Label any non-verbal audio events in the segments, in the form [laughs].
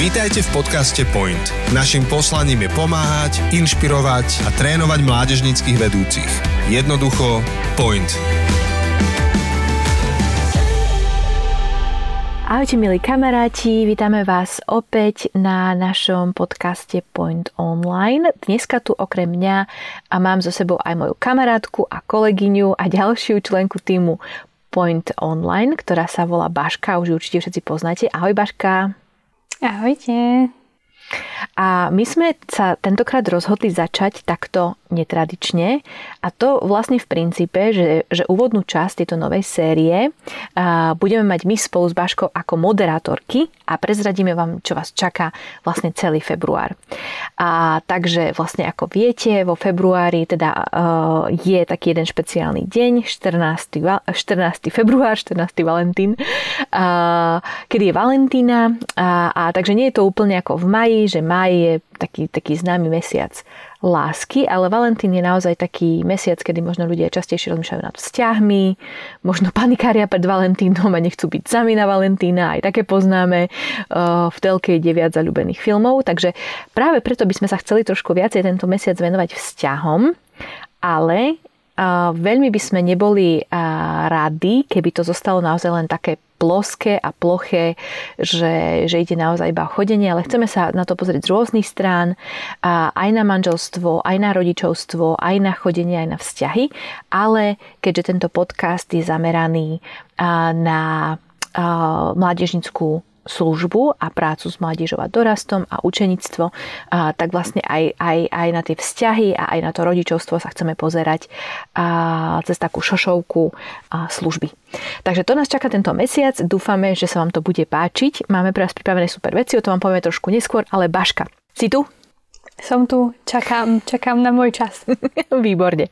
Vítajte v podcaste Point. Naším poslaním je pomáhať, inšpirovať a trénovať mládežnických vedúcich. Jednoducho Point. Ahojte milí kamaráti, vítame vás opäť na našom podcaste Point Online. Dneska tu okrem mňa a mám so sebou aj moju kamarátku a kolegyňu a ďalšiu členku týmu Point Online, ktorá sa volá Baška, už ju určite všetci poznáte. Ahoj Baška. Ahojte. A my sme sa tentokrát rozhodli začať takto netradične a to vlastne v princípe, že, že úvodnú časť tejto novej série budeme mať my spolu s Baškou ako moderátorky a prezradíme vám, čo vás čaká vlastne celý február. A takže vlastne ako viete, vo februári teda uh, je taký jeden špeciálny deň, 14. 14. február, 14. Valentín, uh, kedy je Valentína a, a takže nie je to úplne ako v maji, že maj je taký, taký známy mesiac lásky, ale Valentín je naozaj taký mesiac, kedy možno ľudia častejšie rozmýšľajú nad vzťahmi, možno panikária pred Valentínom a nechcú byť sami na Valentína, aj také poznáme. V telke ide viac zalúbených filmov, takže práve preto by sme sa chceli trošku viacej tento mesiac venovať vzťahom, ale veľmi by sme neboli radi, keby to zostalo naozaj len také ploské a ploché, že, že ide naozaj iba o chodenie, ale chceme sa na to pozrieť z rôznych strán, aj na manželstvo, aj na rodičovstvo, aj na chodenie, aj na vzťahy, ale keďže tento podcast je zameraný na mládežnickú službu a prácu s mládežou a dorastom a učenictvo, tak vlastne aj, aj, aj na tie vzťahy a aj na to rodičovstvo sa chceme pozerať cez takú šošovku služby. Takže to nás čaká tento mesiac, dúfame, že sa vám to bude páčiť. Máme pre vás pripravené super veci, o tom vám povieme trošku neskôr, ale Baška, si tu? Som tu, čakám, čakám na môj čas. [laughs] Výborne.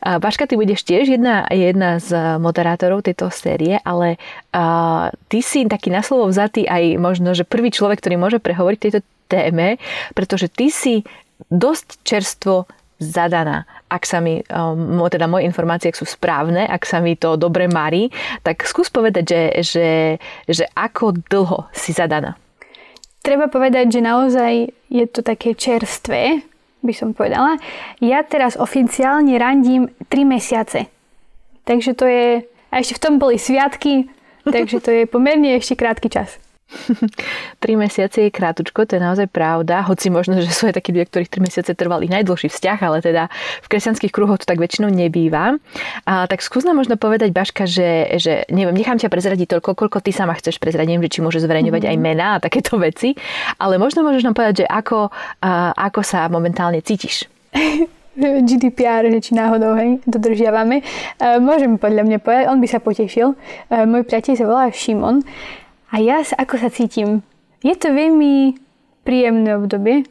Baška, ty budeš tiež jedna, jedna z moderátorov tejto série, ale uh, ty si taký na slovo vzatý aj možno, že prvý človek, ktorý môže prehovoriť tejto téme, pretože ty si dosť čerstvo zadaná. Ak sa mi, um, teda moje informácie ak sú správne, ak sa mi to dobre marí, tak skús povedať, že, že, že ako dlho si zadaná. Treba povedať, že naozaj je to také čerstvé, by som povedala. Ja teraz oficiálne randím 3 mesiace. Takže to je... A ešte v tom boli sviatky, takže to je pomerne ešte krátky čas. [laughs] Tri mesiace je krátučko, to je naozaj pravda, hoci možno, že sú aj takí ľudia, ktorých 3 mesiace trval ich najdlhší vzťah, ale teda v kresťanských kruhoch to tak väčšinou nebýva. A, tak skús nám možno povedať, Baška, že, že neviem, nechám ťa prezradiť toľko, koľko ty sama chceš prezradiť, neviem, že či môže zverejňovať mm-hmm. aj mená a takéto veci, ale možno môžeš nám povedať, že ako, a, ako sa momentálne cítiš. [laughs] GDPR, že či náhodou, hej, dodržiavame. Uh, môžem podľa mňa povedať, on by sa potešil. Uh, môj priateľ sa volá Šimon a ja sa, ako sa cítim? Je to veľmi príjemné obdobie.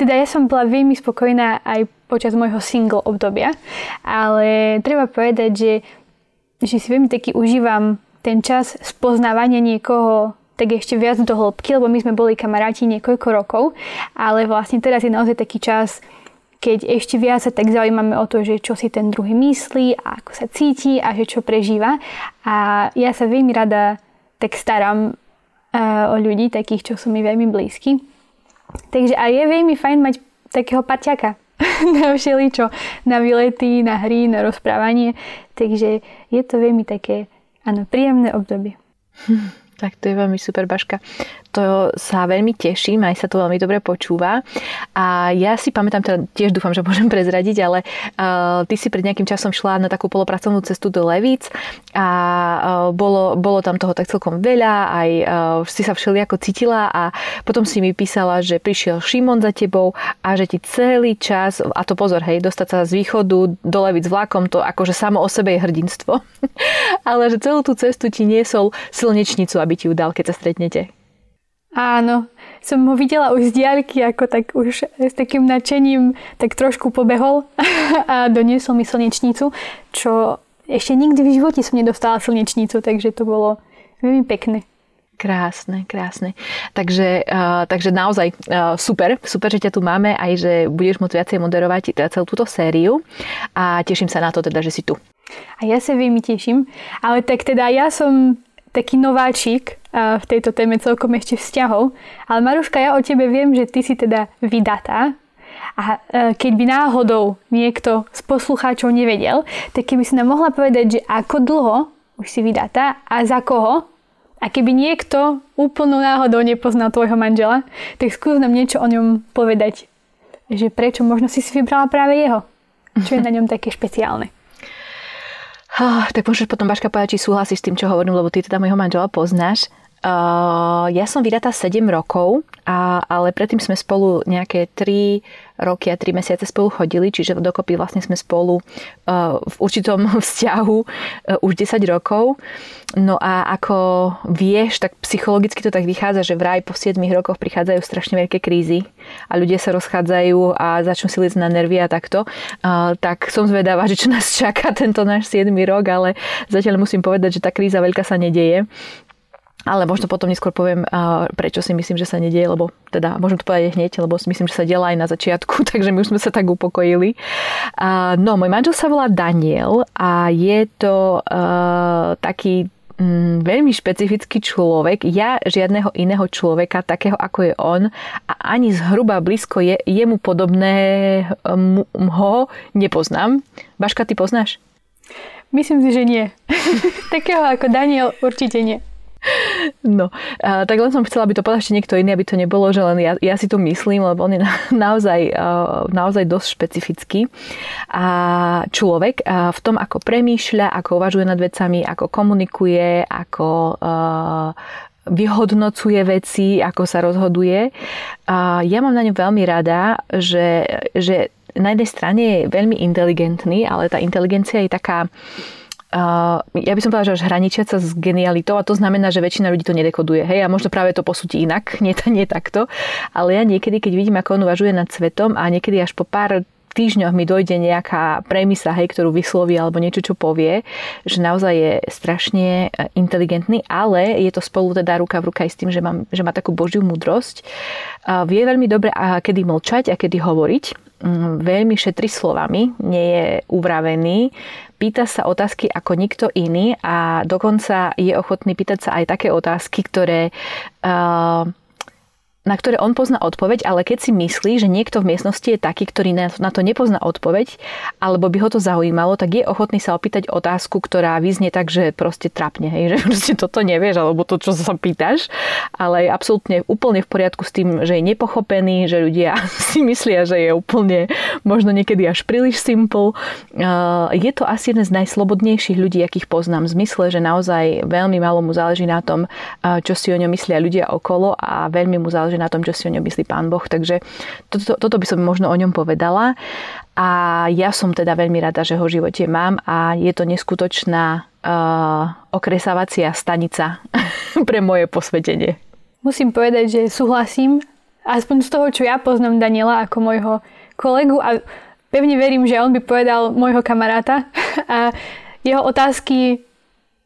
Teda ja som bola veľmi spokojná aj počas môjho single obdobia, ale treba povedať, že, že si veľmi taký užívam ten čas spoznávania niekoho tak ešte viac do hĺbky, lebo my sme boli kamaráti niekoľko rokov, ale vlastne teraz je naozaj taký čas, keď ešte viac sa tak zaujímame o to, že čo si ten druhý myslí a ako sa cíti a že čo prežíva. A ja sa veľmi rada tak starám uh, o ľudí, takých, čo sú mi veľmi blízky. Takže a je veľmi fajn mať takého paťaka [laughs] na všeličo, na výlety, na hry, na rozprávanie. Takže je to veľmi také, áno, príjemné obdobie. [laughs] Tak to je veľmi super, Baška. To sa veľmi teším, aj sa to veľmi dobre počúva. A ja si pamätám, teda tiež dúfam, že môžem [laughs] prezradiť, ale uh, ty si pred nejakým časom šla na takú polopracovnú cestu do Levíc a uh, bolo, bolo tam toho tak celkom veľa, aj uh, si sa všelijako cítila a potom si mi písala, že prišiel Šimon za tebou a že ti celý čas, a to pozor, hej, dostať sa z východu do Levíc vlakom, to akože samo o sebe je hrdinstvo, [laughs] ale že celú tú cestu ti niesol slnečnicu, aby ti ju dal, keď sa stretnete. Áno, som ho videla už z diaľky, ako tak už s takým nadšením tak trošku pobehol [laughs] a doniesol mi slnečnicu, čo ešte nikdy v živote som nedostala slnečnicu, takže to bolo veľmi pekné. Krásne, krásne. Takže, uh, takže naozaj uh, super, super, že ťa tu máme, aj že budeš môcť viacej moderovať teda celú túto sériu a teším sa na to teda, že si tu. A ja sa veľmi teším, ale tak teda ja som taký nováčik v tejto téme celkom ešte vzťahov. Ale Maruška, ja o tebe viem, že ty si teda vydatá. A keď by náhodou niekto z poslucháčov nevedel, tak keby si nám mohla povedať, že ako dlho už si vydatá a za koho a keby niekto úplnou náhodou nepoznal tvojho manžela, tak skús nám niečo o ňom povedať. Že prečo možno si si vybrala práve jeho. Čo je na ňom také špeciálne. Oh, tak môžeš potom Baška povedať, či súhlasíš s tým, čo hovorím, lebo ty teda môjho manžela poznáš. Uh, ja som vydatá 7 rokov, a, ale predtým sme spolu nejaké 3 roky a 3 mesiace spolu chodili, čiže dokopy vlastne sme spolu uh, v určitom [laughs] vzťahu uh, už 10 rokov. No a ako vieš, tak psychologicky to tak vychádza, že vraj po 7 rokoch prichádzajú strašne veľké krízy a ľudia sa rozchádzajú a začnú si liecť na nervy a takto. Uh, tak som zvedavá, že čo nás čaká tento náš 7 rok, ale zatiaľ musím povedať, že tá kríza veľká sa nedieje. Ale možno potom neskôr poviem, prečo si myslím, že sa nedieje, lebo teda môžem to povedať hneď, lebo si myslím, že sa diela aj na začiatku, [laughs] takže my už sme sa tak upokojili. No, môj manžel sa volá Daniel a je to uh, taký mm, veľmi špecifický človek. Ja žiadneho iného človeka, takého ako je on, a ani zhruba blízko je, jemu podobného nepoznám. Baška, ty poznáš? Myslím si, že nie. [laughs] takého ako Daniel určite nie. No, a, tak len som chcela, aby to povedal ešte niekto iný, aby to nebolo, že len ja, ja si to myslím, lebo on je na, [laughs] naozaj, naozaj dosť špecifický. A človek a v tom, ako premýšľa, ako uvažuje nad vecami, ako komunikuje, ako a, vyhodnocuje veci, ako sa rozhoduje. A ja mám na ňom veľmi rada, že, že na jednej strane je veľmi inteligentný, ale tá inteligencia je taká ja by som povedala, že až hraničiaca s genialitou a to znamená, že väčšina ľudí to nedekoduje. Hej, a možno práve to posúti inak, [laughs] nie, nie takto. Ale ja niekedy, keď vidím, ako on uvažuje nad svetom a niekedy až po pár týždňoch mi dojde nejaká premisa, hej, ktorú vysloví alebo niečo, čo povie, že naozaj je strašne e, inteligentný, ale je to spolu teda ruka v ruka aj s tým, že, mám, že má takú božiu múdrosť. Vie veľmi dobre, kedy mlčať a kedy hovoriť. Mm, veľmi šetri slovami, nie je uvravený, pýta sa otázky ako nikto iný a dokonca je ochotný pýtať sa aj také otázky, ktoré uh, na ktoré on pozná odpoveď, ale keď si myslí, že niekto v miestnosti je taký, ktorý na to nepozná odpoveď, alebo by ho to zaujímalo, tak je ochotný sa opýtať otázku, ktorá vyznie tak, že proste trapne, hej, že [laughs] proste toto nevieš, alebo to, čo sa pýtaš, ale je absolútne úplne v poriadku s tým, že je nepochopený, že ľudia [laughs] si myslia, že je úplne možno niekedy až príliš simple. Je to asi jeden z najslobodnejších ľudí, akých poznám, v zmysle, že naozaj veľmi malo mu záleží na tom, čo si o ňom myslia ľudia okolo a veľmi mu na tom, čo si o ňom myslí pán Boh. Takže toto, toto by som možno o ňom povedala. A ja som teda veľmi rada, že ho v živote mám a je to neskutočná uh, okresávacia stanica [laughs] pre moje posvetenie. Musím povedať, že súhlasím, aspoň z toho, čo ja poznám Daniela ako môjho kolegu a pevne verím, že on by povedal môjho kamaráta [laughs] a jeho otázky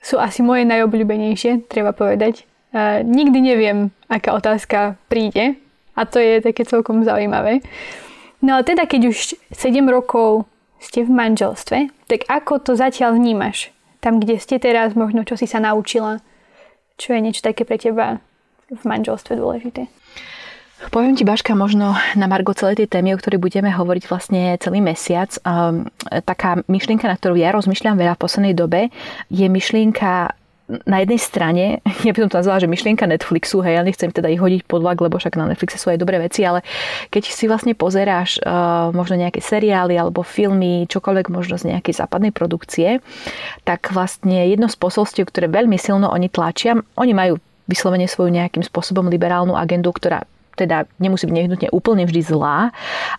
sú asi moje najobľúbenejšie, treba povedať. Uh, nikdy neviem, aká otázka príde a to je také celkom zaujímavé. No ale teda, keď už 7 rokov ste v manželstve, tak ako to zatiaľ vnímaš? Tam, kde ste teraz, možno čo si sa naučila? Čo je niečo také pre teba v manželstve dôležité? Poviem ti, Baška, možno na Margo celej tej témy, o ktorej budeme hovoriť vlastne celý mesiac. Um, taká myšlienka, na ktorú ja rozmýšľam veľa v poslednej dobe, je myšlienka na jednej strane, [laughs] ja by som to nazvala, že myšlienka Netflixu, hej, ja nechcem teda ich hodiť pod vlak, lebo však na Netflixe sú aj dobré veci, ale keď si vlastne pozeráš uh, možno nejaké seriály alebo filmy, čokoľvek možno z nejakej západnej produkcie, tak vlastne jedno z posolstiev, ktoré veľmi silno oni tlačia, oni majú vyslovene svoju nejakým spôsobom liberálnu agendu, ktorá teda nemusí byť nevyhnutne úplne vždy zlá,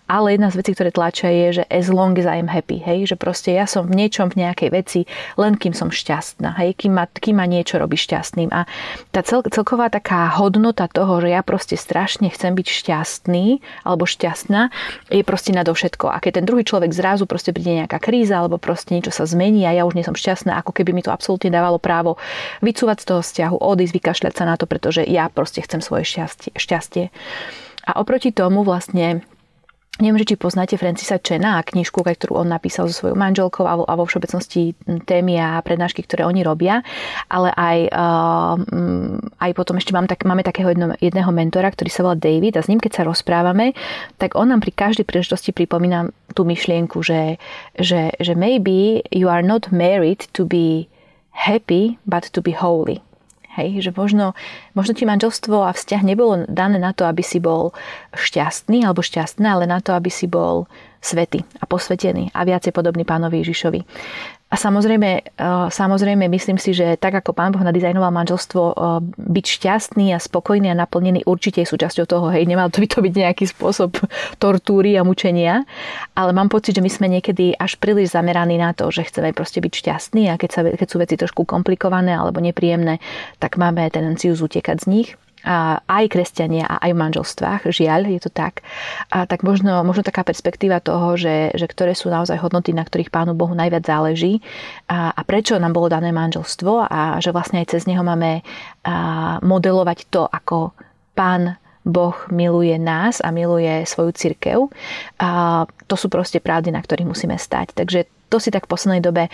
ale jedna z vecí, ktoré tlačia je, že as long as I am happy, hej, že proste ja som v niečom, v nejakej veci, len kým som šťastná, hej, kým ma, kým ma niečo robí šťastným. A tá cel, celková taká hodnota toho, že ja proste strašne chcem byť šťastný alebo šťastná, je proste nadovšetko. A keď ten druhý človek zrazu proste príde nejaká kríza alebo proste niečo sa zmení a ja už nie som šťastná, ako keby mi to absolútne dávalo právo vycúvať z toho vzťahu, odísť, vykašľať sa na to, pretože ja proste chcem svoje šťastie. šťastie. A oproti tomu vlastne Neviem, že či poznáte Francisa Chena a knižku, ktorú on napísal so svojou manželkou a vo, a všeobecnosti témy a prednášky, ktoré oni robia, ale aj, uh, aj potom ešte mám tak, máme takého jedno, jedného mentora, ktorý sa volá David a s ním, keď sa rozprávame, tak on nám pri každej príležitosti pripomína tú myšlienku, že, že, že maybe you are not married to be happy, but to be holy. Hej, že možno, možno ti manželstvo a vzťah nebolo dané na to, aby si bol šťastný alebo šťastná, ale na to, aby si bol svety a posvetený a viacej podobný pánovi Ježišovi. A samozrejme, e, samozrejme, myslím si, že tak ako pán Boh nadizajnoval manželstvo, e, byť šťastný a spokojný a naplnený určite je súčasťou toho. Hej, nemal to by to byť nejaký spôsob [laughs] tortúry a mučenia, ale mám pocit, že my sme niekedy až príliš zameraní na to, že chceme proste byť šťastní a keď, sa, keď sú veci trošku komplikované alebo nepríjemné, tak máme tendenciu zutekať z nich aj kresťania a aj v manželstvách, žiaľ, je to tak, a tak možno, možno taká perspektíva toho, že, že ktoré sú naozaj hodnoty, na ktorých Pánu Bohu najviac záleží a, a prečo nám bolo dané manželstvo a že vlastne aj cez neho máme modelovať to, ako Pán Boh miluje nás a miluje svoju cirkev. A to sú proste pravdy, na ktorých musíme stať. Takže to si tak v poslednej dobe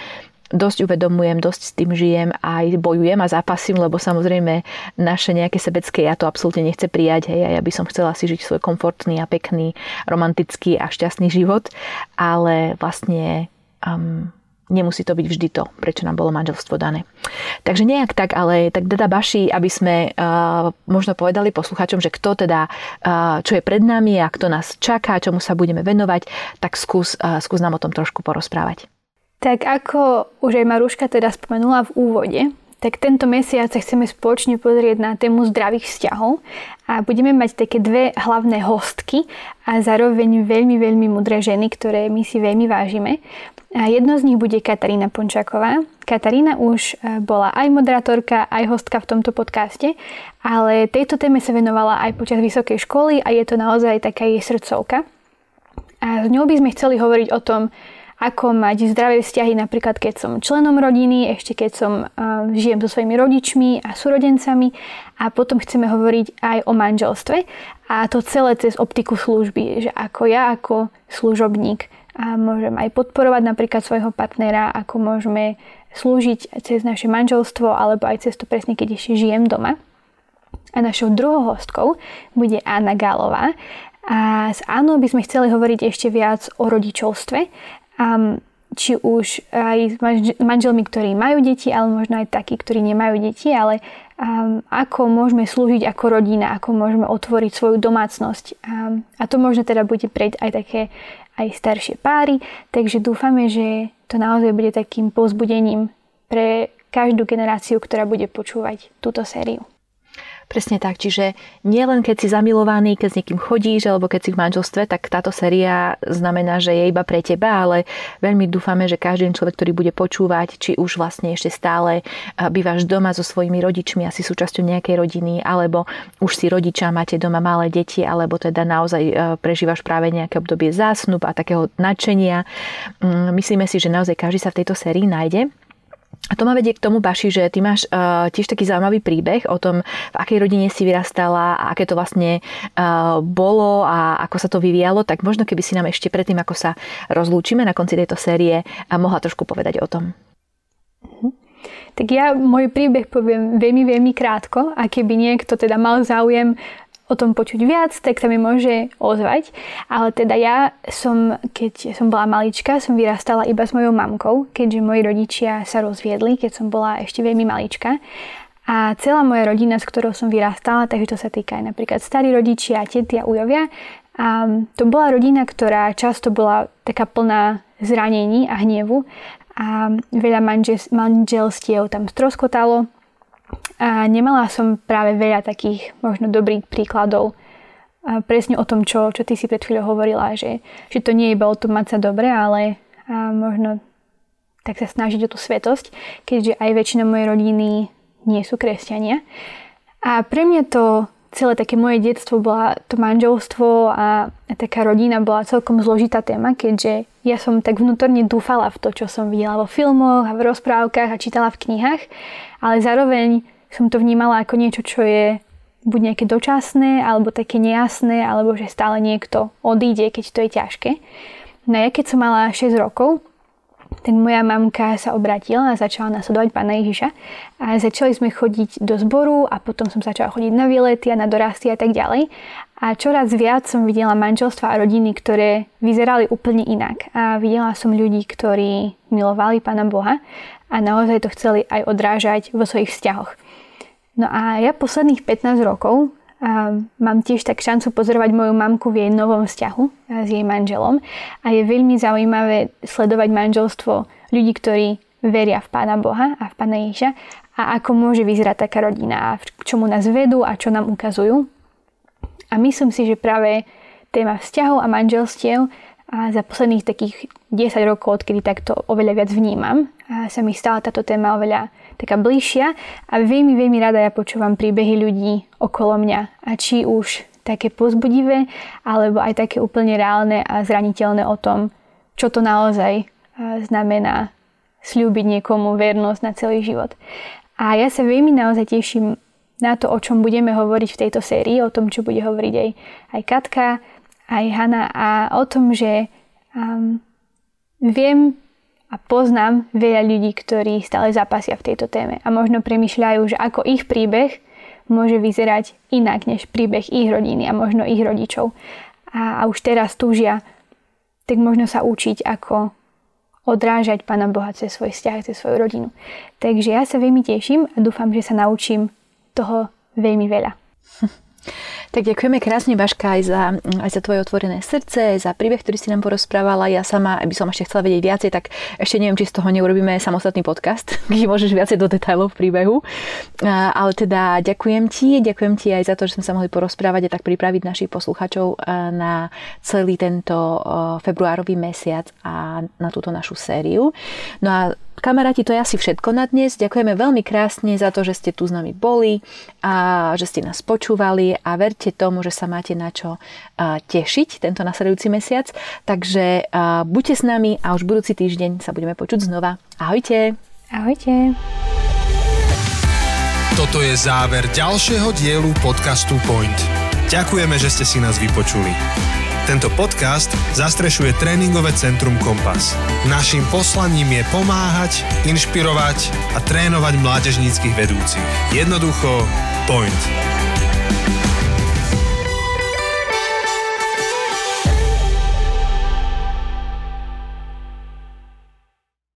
dosť uvedomujem, dosť s tým žijem a aj bojujem a zápasím, lebo samozrejme naše nejaké sebecké ja to absolútne nechce prijať. Hej, a ja by som chcela si žiť svoj komfortný a pekný, romantický a šťastný život, ale vlastne um, nemusí to byť vždy to, prečo nám bolo manželstvo dané. Takže nejak tak, ale tak teda baši, aby sme uh, možno povedali poslucháčom, že kto teda, uh, čo je pred nami a kto nás čaká, čomu sa budeme venovať, tak skús, uh, skús nám o tom trošku porozprávať. Tak ako už aj Maruška teda spomenula v úvode, tak tento mesiac sa chceme spoločne pozrieť na tému zdravých vzťahov a budeme mať také dve hlavné hostky a zároveň veľmi, veľmi mudré ženy, ktoré my si veľmi vážime. A jedno z nich bude Katarína Pončaková. Katarína už e, bola aj moderátorka, aj hostka v tomto podcaste, ale tejto téme sa venovala aj počas vysokej školy a je to naozaj taká jej srdcovka. A s ňou by sme chceli hovoriť o tom, ako mať zdravé vzťahy napríklad keď som členom rodiny, ešte keď som uh, žijem so svojimi rodičmi a súrodencami a potom chceme hovoriť aj o manželstve a to celé cez optiku služby, že ako ja ako služobník a môžem aj podporovať napríklad svojho partnera, ako môžeme slúžiť cez naše manželstvo alebo aj cez to presne, keď ešte žijem doma. A našou druhou hostkou bude Anna Gálová. A s Annou by sme chceli hovoriť ešte viac o rodičovstve um, či už aj s manželmi, ktorí majú deti, ale možno aj takí, ktorí nemajú deti, ale um, ako môžeme slúžiť ako rodina, ako môžeme otvoriť svoju domácnosť. Um, a to možno teda bude prejsť aj také aj staršie páry, takže dúfame, že to naozaj bude takým pozbudením pre každú generáciu, ktorá bude počúvať túto sériu. Presne tak, čiže nielen keď si zamilovaný, keď s niekým chodíš, alebo keď si v manželstve, tak táto séria znamená, že je iba pre teba, ale veľmi dúfame, že každý človek, ktorý bude počúvať, či už vlastne ešte stále bývaš doma so svojimi rodičmi, asi súčasťou nejakej rodiny, alebo už si rodiča, máte doma malé deti, alebo teda naozaj e, prežívaš práve nejaké obdobie zásnub a takého nadšenia. Mm, myslíme si, že naozaj každý sa v tejto sérii nájde. A to ma vedie k tomu, Baši, že ty máš uh, tiež taký zaujímavý príbeh o tom, v akej rodine si vyrastala a aké to vlastne uh, bolo a ako sa to vyvíjalo, tak možno keby si nám ešte predtým, ako sa rozlúčime na konci tejto série, uh, mohla trošku povedať o tom. Mhm. Tak ja môj príbeh poviem veľmi, veľmi krátko a keby niekto teda mal záujem o tom počuť viac, tak sa mi môže ozvať. Ale teda ja som, keď som bola malička, som vyrastala iba s mojou mamkou, keďže moji rodičia sa rozviedli, keď som bola ešte veľmi malička. A celá moja rodina, s ktorou som vyrastala, takže to sa týka aj napríklad starí rodičia, tety a ujovia, a to bola rodina, ktorá často bola taká plná zranení a hnevu a veľa manželstiev tam stroskotalo a nemala som práve veľa takých možno dobrých príkladov a presne o tom, čo, čo ty si pred chvíľou hovorila, že, že to nie je iba o tom mať sa dobre, ale a možno tak sa snažiť o tú svetosť, keďže aj väčšina mojej rodiny nie sú kresťania. A pre mňa to celé také moje detstvo bola to manželstvo a, taká rodina bola celkom zložitá téma, keďže ja som tak vnútorne dúfala v to, čo som videla vo filmoch a v rozprávkach a čítala v knihách, ale zároveň som to vnímala ako niečo, čo je buď nejaké dočasné, alebo také nejasné, alebo že stále niekto odíde, keď to je ťažké. No ja keď som mala 6 rokov, tak moja mamka sa obratila a začala nasledovať pána Ježiša. A začali sme chodiť do zboru a potom som začala chodiť na výlety a na dorasty a tak ďalej. A čoraz viac som videla manželstva a rodiny, ktoré vyzerali úplne inak. A videla som ľudí, ktorí milovali Pána Boha a naozaj to chceli aj odrážať vo svojich vzťahoch. No a ja posledných 15 rokov a mám tiež tak šancu pozorovať moju mamku v jej novom vzťahu s jej manželom a je veľmi zaujímavé sledovať manželstvo ľudí, ktorí veria v Pána Boha a v Pána Ježa a ako môže vyzerať taká rodina a k čomu nás vedú a čo nám ukazujú. A myslím si, že práve téma vzťahov a manželstiev a za posledných takých 10 rokov, odkedy takto oveľa viac vnímam, a sa mi stala táto téma oveľa taká bližšia a veľmi, veľmi rada ja počúvam príbehy ľudí okolo mňa. A či už také pozbudivé, alebo aj také úplne reálne a zraniteľné o tom, čo to naozaj znamená slúbiť niekomu vernosť na celý život. A ja sa veľmi naozaj teším na to, o čom budeme hovoriť v tejto sérii, o tom, čo bude hovoriť aj, aj Katka, aj Hanna a o tom, že um, viem a poznám veľa ľudí, ktorí stále zapasia v tejto téme a možno premyšľajú, že ako ich príbeh môže vyzerať inak než príbeh ich rodiny a možno ich rodičov. A, a už teraz túžia tak možno sa učiť, ako odrážať Pána Boha cez svoj vzťah, cez svoju rodinu. Takže ja sa veľmi teším a dúfam, že sa naučím toho veľmi veľa. [laughs] Tak ďakujeme krásne, Baška, aj za, aj za tvoje otvorené srdce, aj za príbeh, ktorý si nám porozprávala. Ja sama, aby som ešte chcela vedieť viacej, tak ešte neviem, či z toho neurobíme samostatný podcast, [laughs] kde môžeš viacej do detailov v príbehu. Ale teda ďakujem ti, ďakujem ti aj za to, že sme sa mohli porozprávať a tak pripraviť našich poslucháčov na celý tento februárový mesiac a na túto našu sériu. No a Kamaráti, to je asi všetko na dnes. Ďakujeme veľmi krásne za to, že ste tu s nami boli a že ste nás počúvali a verte tomu, že sa máte na čo tešiť tento nasledujúci mesiac. Takže buďte s nami a už budúci týždeň sa budeme počuť znova. Ahojte! Ahojte! Toto je záver ďalšieho dielu podcastu Point. Ďakujeme, že ste si nás vypočuli. Tento podcast zastrešuje tréningové centrum Kompas. Naším poslaním je pomáhať, inšpirovať a trénovať mládežníckých vedúcich. Jednoducho, point.